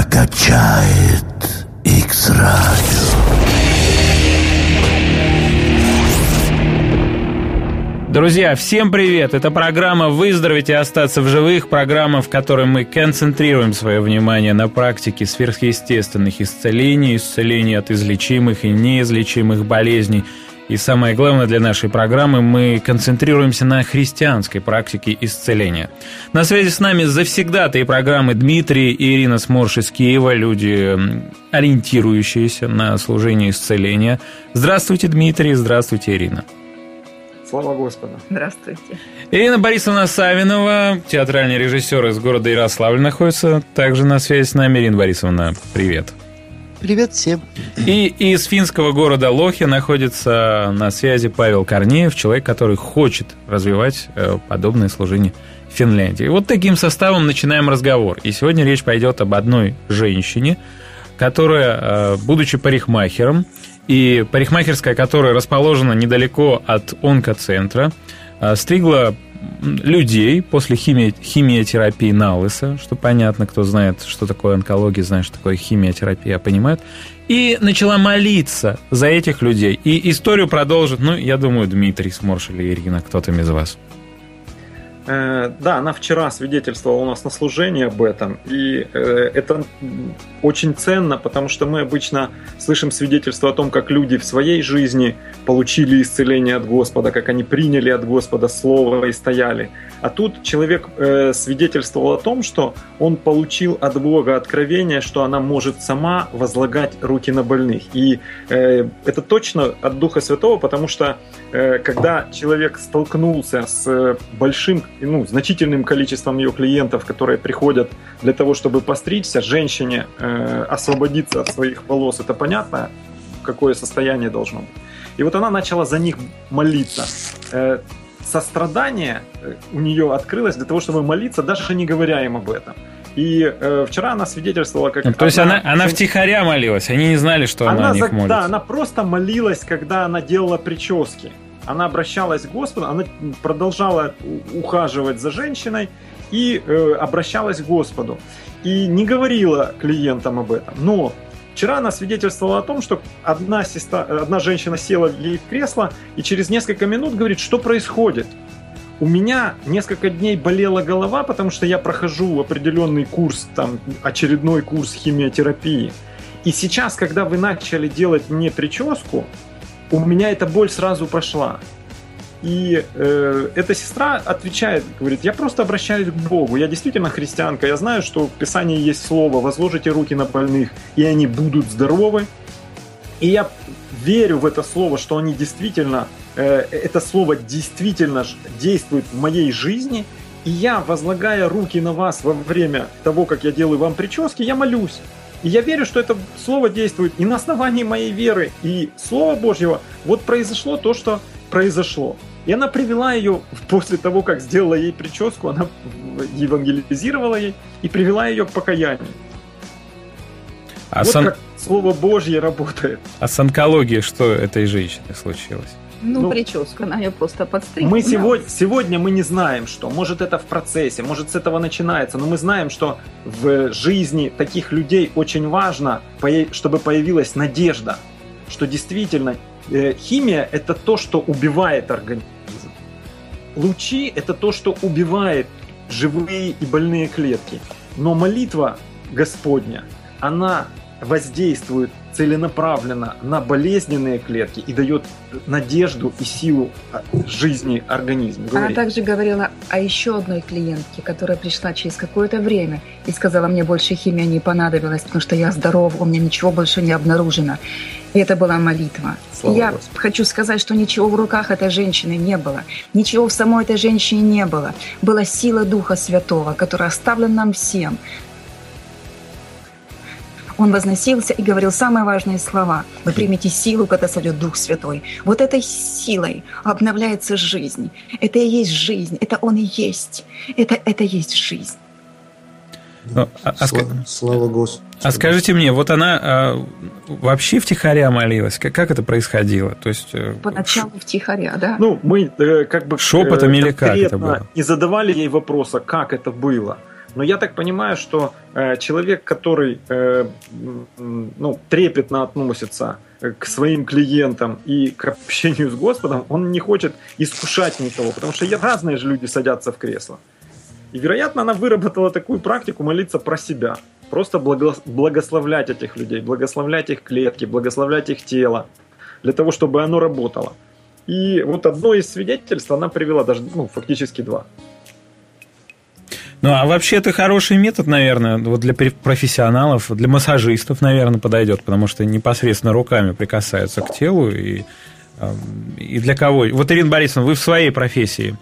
Тебя качает X-Radio. Друзья, всем привет! Это программа «Выздороветь и остаться в живых», программа, в которой мы концентрируем свое внимание на практике сверхъестественных исцелений, исцелений от излечимых и неизлечимых болезней. И самое главное для нашей программы, мы концентрируемся на христианской практике исцеления. На связи с нами завсегдатые программы Дмитрий и Ирина Сморш из Киева, люди, ориентирующиеся на служение исцеления. Здравствуйте, Дмитрий, здравствуйте, Ирина. Слава Господу. Здравствуйте. Ирина Борисовна Савинова, театральный режиссер из города Ярославль, находится также на связи с нами. Ирина Борисовна, привет. Привет всем. И из финского города Лохи находится на связи Павел Корнеев, человек, который хочет развивать э, подобное служение в Финляндии. И вот таким составом начинаем разговор. И сегодня речь пойдет об одной женщине, которая, э, будучи парикмахером, и парикмахерская, которая расположена недалеко от онкоцентра, а, стригла людей после химии, химиотерапии на лысо, что понятно, кто знает, что такое онкология, знает, что такое химиотерапия, понимает, и начала молиться за этих людей. И историю продолжит, ну, я думаю, Дмитрий Сморш или Ирина, кто-то из вас. Э, да, она вчера свидетельствовала у нас на служении об этом, и э, это очень ценно, потому что мы обычно слышим свидетельство о том, как люди в своей жизни получили исцеление от Господа, как они приняли от Господа Слово и стояли. А тут человек э, свидетельствовал о том, что он получил от Бога откровение, что она может сама возлагать руки на больных. И э, это точно от Духа Святого, потому что э, когда человек столкнулся с большим, ну, значительным количеством ее клиентов, которые приходят для того, чтобы постричься, женщине э, освободиться от своих волос, это понятно, какое состояние должно быть. И вот она начала за них молиться. Э, сострадание э, у нее открылось для того, чтобы молиться, даже не говоря им об этом. И э, вчера она свидетельствовала, как... Ну, то есть она, она втихаря молилась, они не знали, что она, она о них за, молится. Да, она просто молилась, когда она делала прически. Она обращалась к Господу, она продолжала ухаживать за женщиной и э, обращалась к Господу. И не говорила клиентам об этом. Но Вчера она свидетельствовала о том, что одна, сестра, одна женщина села ей в кресло и через несколько минут говорит, что происходит. У меня несколько дней болела голова, потому что я прохожу определенный курс, там, очередной курс химиотерапии. И сейчас, когда вы начали делать мне прическу, у меня эта боль сразу прошла. И э, эта сестра отвечает, говорит, я просто обращаюсь к Богу, я действительно христианка, я знаю, что в Писании есть слово, возложите руки на больных, и они будут здоровы. И я верю в это слово, что они действительно, э, это слово действительно действует в моей жизни, и я, возлагая руки на вас во время того, как я делаю вам прически, я молюсь. И я верю, что это слово действует и на основании моей веры, и Слова Божьего. Вот произошло то, что произошло. И она привела ее, после того, как сделала ей прическу, она евангелизировала ей и привела ее к покаянию. А вот сан... как Слово Божье работает. А с онкологией что этой женщине случилось? Ну, ну прическа, она ее просто подстригла. Мы сегодня, сегодня мы не знаем, что. Может, это в процессе, может, с этого начинается. Но мы знаем, что в жизни таких людей очень важно, чтобы появилась надежда. Что действительно Э, химия – это то, что убивает организм. Лучи – это то, что убивает живые и больные клетки. Но молитва Господня, она воздействует целенаправленно на болезненные клетки и дает надежду и силу жизни организма. Она также говорила о еще одной клиентке, которая пришла через какое-то время и сказала, мне больше химия не понадобилась, потому что я здоров, у меня ничего больше не обнаружено. И это была молитва. Слава я Господу. хочу сказать, что ничего в руках этой женщины не было. Ничего в самой этой женщине не было. Была сила Духа Святого, которая оставлена нам всем. Он возносился и говорил самые важные слова. Вы примете силу, когда сойдет Дух Святой. Вот этой силой обновляется жизнь. Это и есть жизнь. Это Он и есть. Это, это есть жизнь. Ну, а, а, слава, слава Господу. А скажите мне, вот она а, вообще втихаря молилась? Как, как это происходило? То есть, э, Поначалу втихаря, да. Ну, мы э, как бы... Шепотом э, или как это было? И задавали ей вопроса, как это было. Но я так понимаю, что э, человек, который э, ну, трепетно относится к своим клиентам и к общению с Господом, он не хочет искушать никого, потому что разные же люди садятся в кресло. И, вероятно, она выработала такую практику молиться про себя. Просто благословлять этих людей, благословлять их клетки, благословлять их тело, для того, чтобы оно работало. И вот одно из свидетельств она привела, даже ну, фактически два. Ну, а вообще это хороший метод, наверное, вот для профессионалов, для массажистов, наверное, подойдет, потому что непосредственно руками прикасаются к телу. И, и для кого? Вот, Ирина Борисовна, вы в своей профессии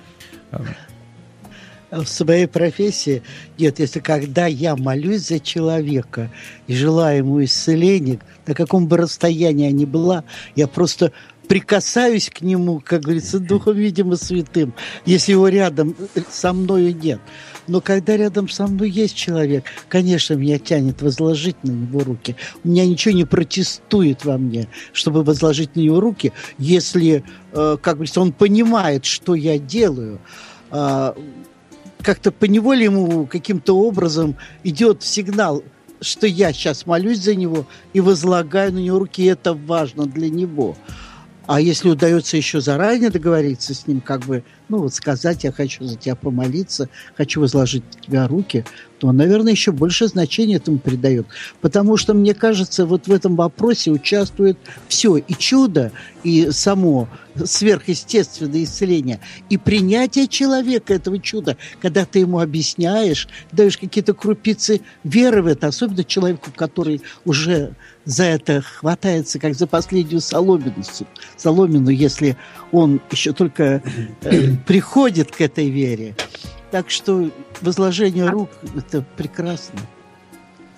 в своей профессии нет, если когда я молюсь за человека и желаю ему исцеления, на каком бы расстоянии я ни была, я просто прикасаюсь к нему, как говорится, духом, видимо, святым, если его рядом со мною нет. Но когда рядом со мной есть человек, конечно, меня тянет возложить на него руки. У меня ничего не протестует во мне, чтобы возложить на него руки, если, э, как говорится, он понимает, что я делаю. Э, как-то поневоле ему каким-то образом идет сигнал, что я сейчас молюсь за него и возлагаю на него руки, и это важно для него. А если удается еще заранее договориться с ним, как бы, ну вот сказать, я хочу за тебя помолиться, хочу возложить на тебя руки, то наверное, еще больше значения этому придает. Потому что, мне кажется, вот в этом вопросе участвует все. И чудо, и само сверхъестественное исцеление, и принятие человека этого чуда, когда ты ему объясняешь, даешь какие-то крупицы веры в это, особенно человеку, который уже за это хватается как за последнюю соломину, соломину если он еще только э, приходит к этой вере. Так что возложение а рук – это прекрасно.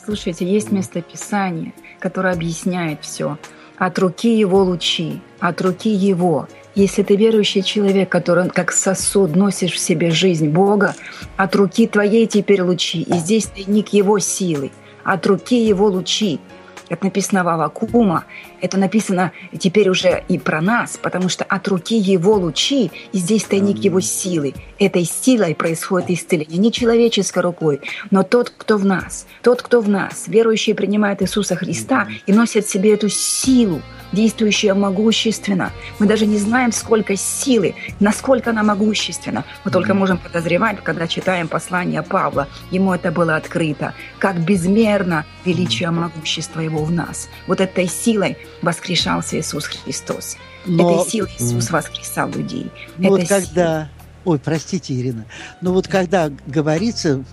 Слушайте, есть местописание, которое объясняет все. От руки его лучи, от руки его. Если ты верующий человек, который как сосуд носишь в себе жизнь Бога, от руки твоей теперь лучи, и здесь тайник его силы, от руки его лучи это написано в Авакума, это написано теперь уже и про нас, потому что от руки его лучи, и здесь тайник его силы. Этой силой происходит исцеление, не человеческой рукой, но тот, кто в нас, тот, кто в нас, верующий принимает Иисуса Христа и носит в себе эту силу, действующая могущественно. Мы даже не знаем, сколько силы, насколько она могущественна. Мы только можем подозревать, когда читаем послание Павла. Ему это было открыто. Как безмерно величие могущества его в нас. Вот этой силой воскрешался Иисус Христос. Но... Этой силой Иисус воскресал людей. Ну вот когда... Ой, простите, Ирина. Но вот когда говорится,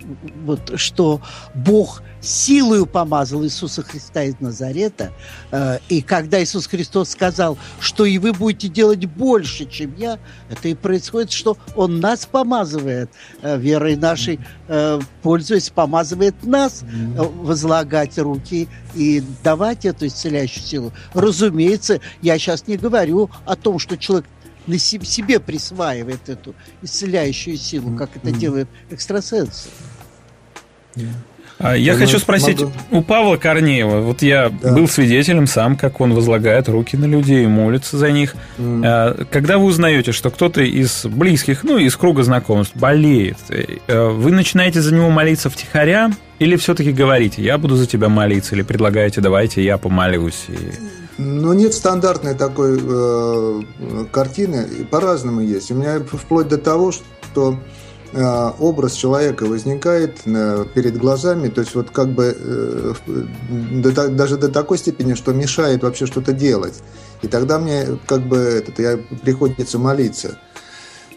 вот, что Бог силою помазал Иисуса Христа из Назарета, э, и когда Иисус Христос сказал, что и вы будете делать больше, чем я, это и происходит, что Он нас помазывает, э, верой нашей, э, пользуясь, помазывает нас э, возлагать руки и давать эту исцеляющую силу. Разумеется, я сейчас не говорю о том, что человек на себе присваивает эту исцеляющую силу, как это делают экстрасенсы. А, я ну, хочу спросить могу... у Павла Корнеева. Вот я да. был свидетелем сам, как он возлагает руки на людей и молится за них. Mm. Когда вы узнаете, что кто-то из близких, ну, из круга знакомств болеет, э, вы начинаете за него молиться втихаря или все-таки говорите, я буду за тебя молиться, или предлагаете, давайте я помолюсь? И... Ну, нет стандартной такой э, картины, по-разному есть. У меня вплоть до того, что э, образ человека возникает э, перед глазами, то есть вот как бы э, до, даже до такой степени, что мешает вообще что-то делать. И тогда мне как бы этот, я, приходится молиться.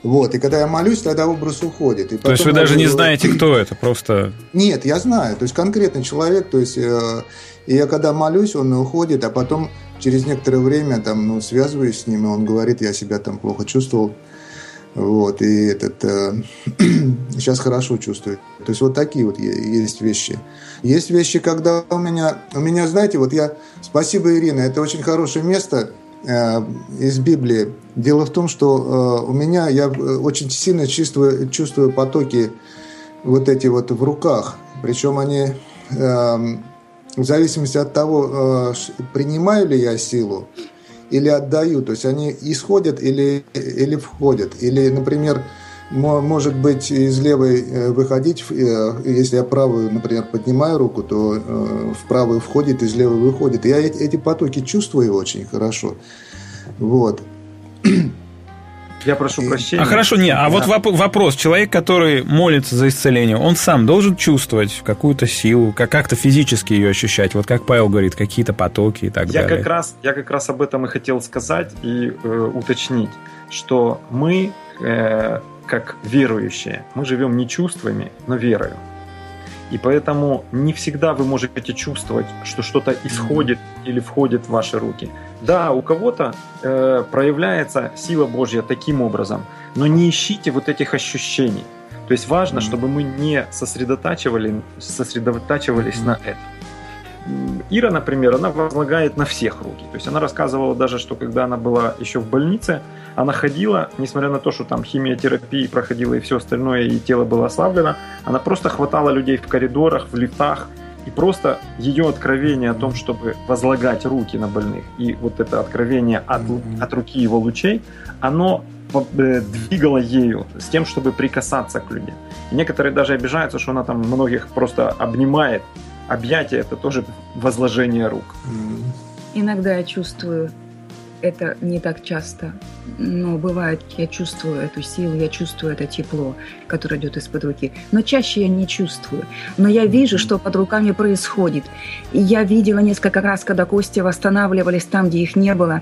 Вот, и когда я молюсь, тогда образ уходит. И то есть вы даже не знаете, кто это, просто... Нет, я знаю, то есть конкретный человек, то есть... Э, и я когда молюсь, он уходит, а потом через некоторое время там, ну, связываюсь с ним, и он говорит, я себя там плохо чувствовал. Вот, и этот э, сейчас хорошо чувствую. То есть вот такие вот есть вещи. Есть вещи, когда у меня, у меня, знаете, вот я, спасибо, Ирина, это очень хорошее место э, из Библии. Дело в том, что э, у меня, я э, очень сильно чувствую, чувствую потоки вот эти вот в руках. Причем они э, в зависимости от того, э, принимаю ли я силу или отдаю. То есть они исходят или, или входят. Или, например, может быть из левой э, выходить, э, если я правую, например, поднимаю руку, то в правую входит, из левой выходит. Я эти потоки чувствую очень хорошо. Вот. Я прошу прощения. А хорошо, не, а вот вопрос. Человек, который молится за исцеление, он сам должен чувствовать какую-то силу, как-то физически ее ощущать. Вот как Павел говорит, какие-то потоки и так я далее. Как раз, я как раз об этом и хотел сказать и э, уточнить, что мы, э, как верующие, мы живем не чувствами, но верою. И поэтому не всегда вы можете чувствовать, что что-то исходит или входит в ваши руки. Да, у кого-то э, проявляется сила Божья таким образом, но не ищите вот этих ощущений. То есть важно, чтобы мы не сосредотачивали, сосредотачивались на этом. Ира, например, она возлагает на всех руки. То есть она рассказывала даже, что когда она была еще в больнице, она ходила, несмотря на то, что там химиотерапии проходила и все остальное, и тело было ослаблено, она просто хватала людей в коридорах, в лифтах, и просто ее откровение о том, чтобы возлагать руки на больных, и вот это откровение от, от руки его лучей, оно э, двигало ею с тем, чтобы прикасаться к людям. И некоторые даже обижаются, что она там многих просто обнимает. Объятие это тоже возложение рук. Иногда я чувствую это не так часто, но бывает, я чувствую эту силу, я чувствую это тепло, которое идет из-под руки. Но чаще я не чувствую. Но я вижу, что под руками происходит. И я видела несколько раз, когда кости восстанавливались там, где их не было,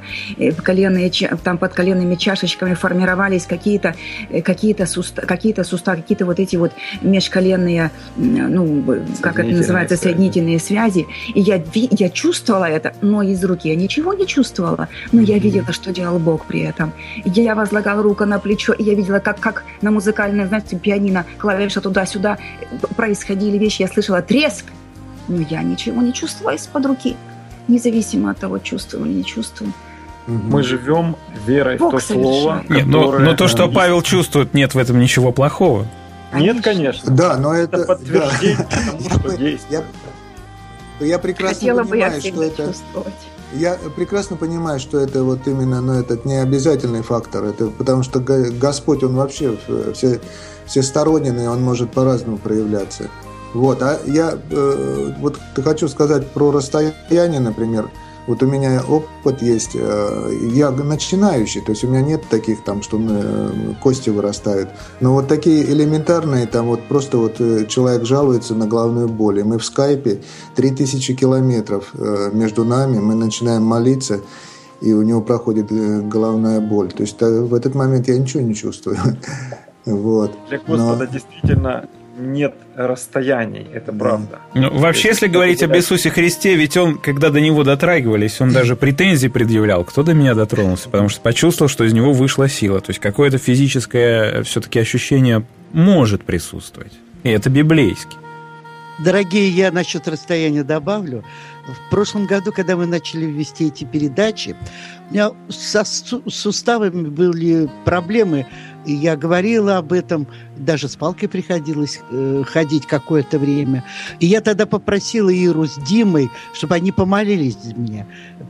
коленные, там под коленными чашечками формировались какие-то какие сустав, какие суставы, какие-то вот эти вот межколенные, ну, как это называется, связи. соединительные связи. И я, я чувствовала это, но из руки я ничего не чувствовала. Но я видела, что делал Бог при этом. Я возлагала руку на плечо, и я видела, как, как на музыкальной, знаете, пианино, клавиша туда-сюда происходили вещи. Я слышала треск, но я ничего не чувствовала из-под руки. Независимо от того, чувствую или не чувствую. Мы живем верой Бог в то слово, нет, но, но то, что Павел чувствует, нет в этом ничего плохого. Нет, конечно. Да, но это, это подтверждение да. тому, что есть. Я, я прекрасно Хотела понимаю, бы я что это. Чувствовать. Я прекрасно понимаю, что это вот именно, но ну, этот не обязательный фактор, это потому что Господь, Он вообще все, всесторонний, и Он может по-разному проявляться. Вот, а я э, вот хочу сказать про расстояние, например. Вот у меня опыт есть, э, я начинающий, то есть у меня нет таких там, что э, кости вырастают. Но вот такие элементарные, там вот просто вот э, человек жалуется на головную боль, и мы в скайпе 3000 километров между нами, мы начинаем молиться, и у него проходит головная боль. То есть в этот момент я ничего не чувствую. Вот. Для Господа Но... действительно нет расстояний, это правда. Ну, вообще, если говорить об Иисусе Христе, ведь он, когда до него дотрагивались, он даже претензии предъявлял, кто до меня дотронулся, потому что почувствовал, что из него вышла сила. То есть какое-то физическое все-таки ощущение может присутствовать. И это библейски. Дорогие, я насчет расстояния добавлю. В прошлом году, когда мы начали вести эти передачи, у меня со суставами были проблемы и я говорила об этом, даже с палкой приходилось э, ходить какое-то время. И я тогда попросила Иру с Димой, чтобы они помолились за меня.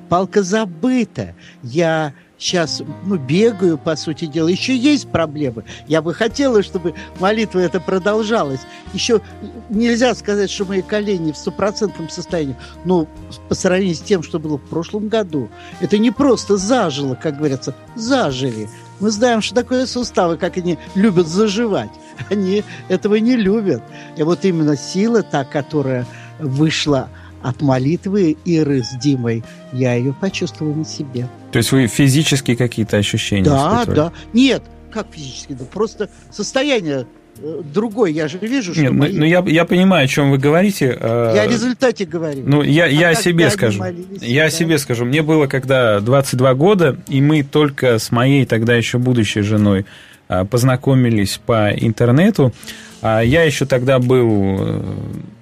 Палка забыта. Я сейчас ну, бегаю, по сути дела. Еще есть проблемы. Я бы хотела, чтобы молитва это продолжалась. Еще нельзя сказать, что мои колени в стопроцентном состоянии. Но по сравнению с тем, что было в прошлом году, это не просто зажило, как говорится, зажили. Мы знаем, что такое суставы, как они любят заживать. Они этого не любят. И вот именно сила та, которая вышла от молитвы Иры с Димой, я ее почувствовала на себе. То есть вы физические какие-то ощущения Да, испытывали? да. Нет, как физически? Да просто состояние э, другой. Я же вижу, что... Нет, мои... ну, я, я понимаю, о чем вы говорите. Э, я о результате говорю. Ну, я, а я о себе скажу. Молились, я да? о себе скажу. Мне было когда 22 года, и мы только с моей тогда еще будущей женой э, познакомились по интернету. А я еще тогда был...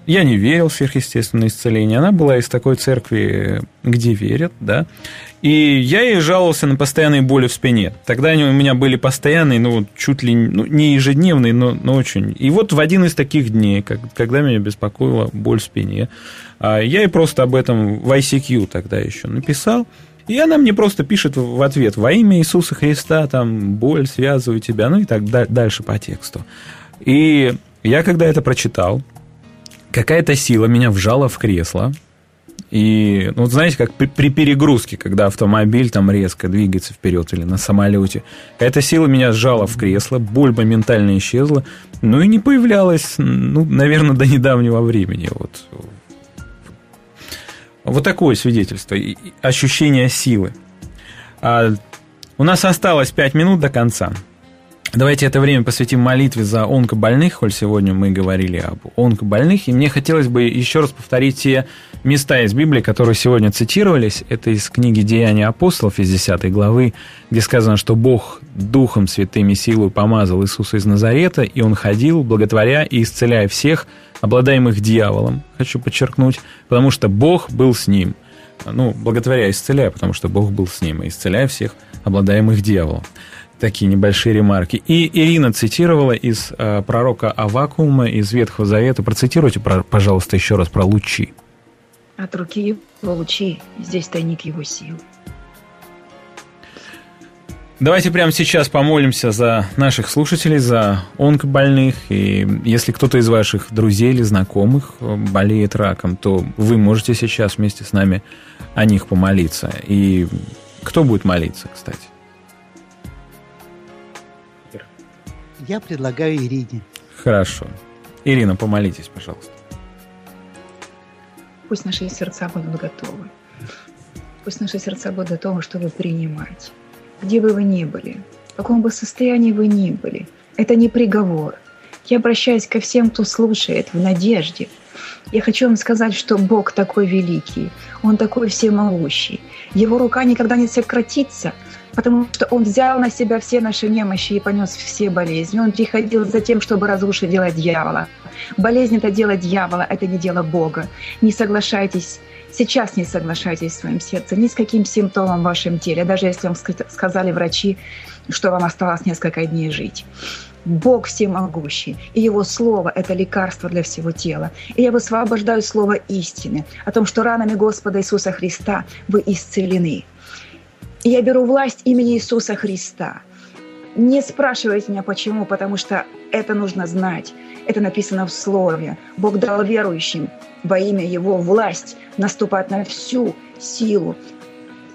Я не верил в сверхъестественное исцеление. Она была из такой церкви, где верят, да. И я ей жаловался на постоянные боли в спине. Тогда они у меня были постоянные, ну, чуть ли ну, не ежедневные, но, но очень. И вот в один из таких дней, как, когда меня беспокоила боль в спине, а, я ей просто об этом в ICQ тогда еще написал. И она мне просто пишет в ответ «Во имя Иисуса Христа, там, боль связываю тебя», ну и так дальше по тексту. И я когда это прочитал, какая-то сила меня вжала в кресло, и, ну, знаете, как при перегрузке, когда автомобиль там резко двигается вперед или на самолете, эта сила меня сжала в кресло, боль моментально исчезла, ну и не появлялась, ну, наверное, до недавнего времени. Вот, вот такое свидетельство, ощущение силы. А у нас осталось 5 минут до конца. Давайте это время посвятим молитве за онкобольных, коль сегодня мы говорили об онкобольных. И мне хотелось бы еще раз повторить те места из Библии, которые сегодня цитировались. Это из книги «Деяния апостолов» из 10 главы, где сказано, что Бог Духом Святым и силой помазал Иисуса из Назарета, и Он ходил, благотворя и исцеляя всех, обладаемых дьяволом, хочу подчеркнуть, потому что Бог был с ним. Ну, благотворя исцеляя, потому что Бог был с ним, и исцеляя всех, обладаемых дьяволом такие небольшие ремарки. И Ирина цитировала из э, пророка Авакума из Ветхого Завета. Процитируйте, про, пожалуйста, еще раз про лучи. От руки его лучи, здесь тайник его сил. Давайте прямо сейчас помолимся за наших слушателей, за онкобольных. И если кто-то из ваших друзей или знакомых болеет раком, то вы можете сейчас вместе с нами о них помолиться. И кто будет молиться, кстати? Я предлагаю Ирине. Хорошо. Ирина, помолитесь, пожалуйста. Пусть наши сердца будут готовы. Пусть наши сердца будут готовы, чтобы принимать. Где бы вы ни были, в каком бы состоянии вы ни были, это не приговор. Я обращаюсь ко всем, кто слушает, в надежде. Я хочу вам сказать, что Бог такой великий, Он такой всемогущий. Его рука никогда не сократится – потому что Он взял на себя все наши немощи и понес все болезни. Он приходил за тем, чтобы разрушить дело дьявола. Болезнь – это дело дьявола, это не дело Бога. Не соглашайтесь Сейчас не соглашайтесь в своем сердце ни с каким симптомом в вашем теле, даже если вам сказали врачи, что вам осталось несколько дней жить. Бог всемогущий, и Его Слово – это лекарство для всего тела. И я высвобождаю Слово истины о том, что ранами Господа Иисуса Христа вы исцелены. И я беру власть имени Иисуса Христа. Не спрашивайте меня почему, потому что это нужно знать. Это написано в Слове. Бог дал верующим во имя Его власть наступать на всю силу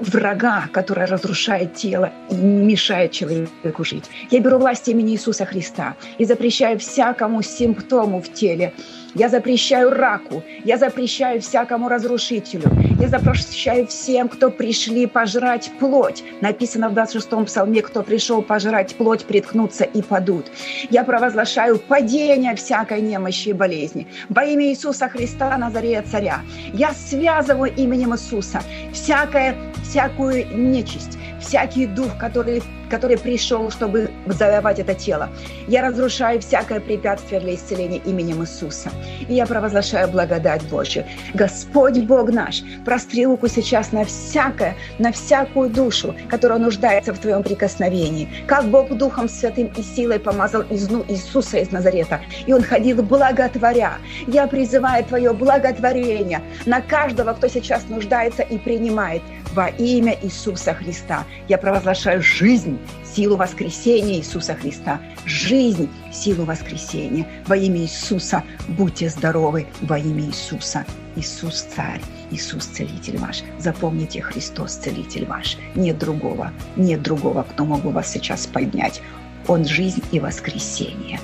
врага, который разрушает тело и мешает человеку жить. Я беру власть имени Иисуса Христа и запрещаю всякому симптому в теле я запрещаю раку, я запрещаю всякому разрушителю, я запрещаю всем, кто пришли пожрать плоть. Написано в 26-м псалме, кто пришел пожрать плоть, приткнуться и падут. Я провозглашаю падение всякой немощи и болезни. Во имя Иисуса Христа, Назарея Царя, я связываю именем Иисуса всякое, всякую нечисть, всякий дух, который, который пришел, чтобы завоевать это тело. Я разрушаю всякое препятствие для исцеления именем Иисуса. И я провозглашаю благодать Божью. Господь Бог наш, простри руку сейчас на всякое, на всякую душу, которая нуждается в Твоем прикосновении. Как Бог Духом Святым и силой помазал изну Иисуса из Назарета, и Он ходил благотворя. Я призываю Твое благотворение на каждого, кто сейчас нуждается и принимает во имя Иисуса Христа. Я провозглашаю жизнь, силу воскресения Иисуса Христа. Жизнь, силу воскресения. Во имя Иисуса будьте здоровы. Во имя Иисуса. Иисус Царь, Иисус Целитель ваш. Запомните, Христос Целитель ваш. Нет другого, нет другого, кто мог бы вас сейчас поднять. Он жизнь и воскресение.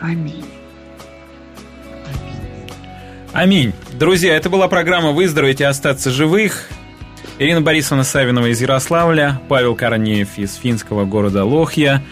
Аминь. Аминь. Друзья, это была программа «Выздороветь и остаться живых». Ирина Борисовна Савинова из Ярославля, Павел Корнеев из финского города Лохья,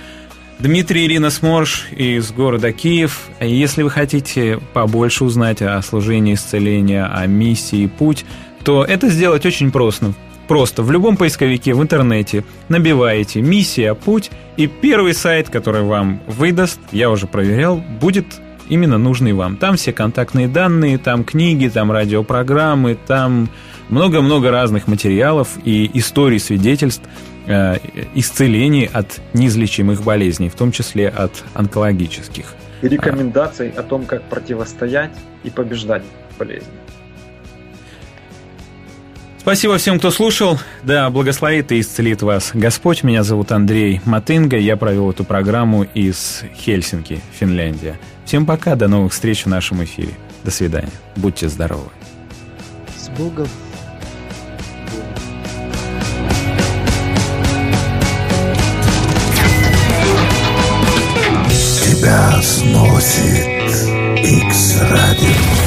Дмитрий Ирина Сморш из города Киев. Если вы хотите побольше узнать о служении исцеления, о миссии «Путь», то это сделать очень просто. Просто в любом поисковике в интернете набиваете «Миссия. Путь» и первый сайт, который вам выдаст, я уже проверял, будет именно нужный вам. Там все контактные данные, там книги, там радиопрограммы, там много-много разных материалов и историй, свидетельств э, исцелений от неизлечимых болезней, в том числе от онкологических. И рекомендаций о том, как противостоять и побеждать болезни. Спасибо всем, кто слушал. Да, благословит и исцелит вас Господь. Меня зовут Андрей Матынга. Я провел эту программу из Хельсинки, Финляндия. Всем пока, до новых встреч в нашем эфире. До свидания. Будьте здоровы. С Богом. сносит X Radio.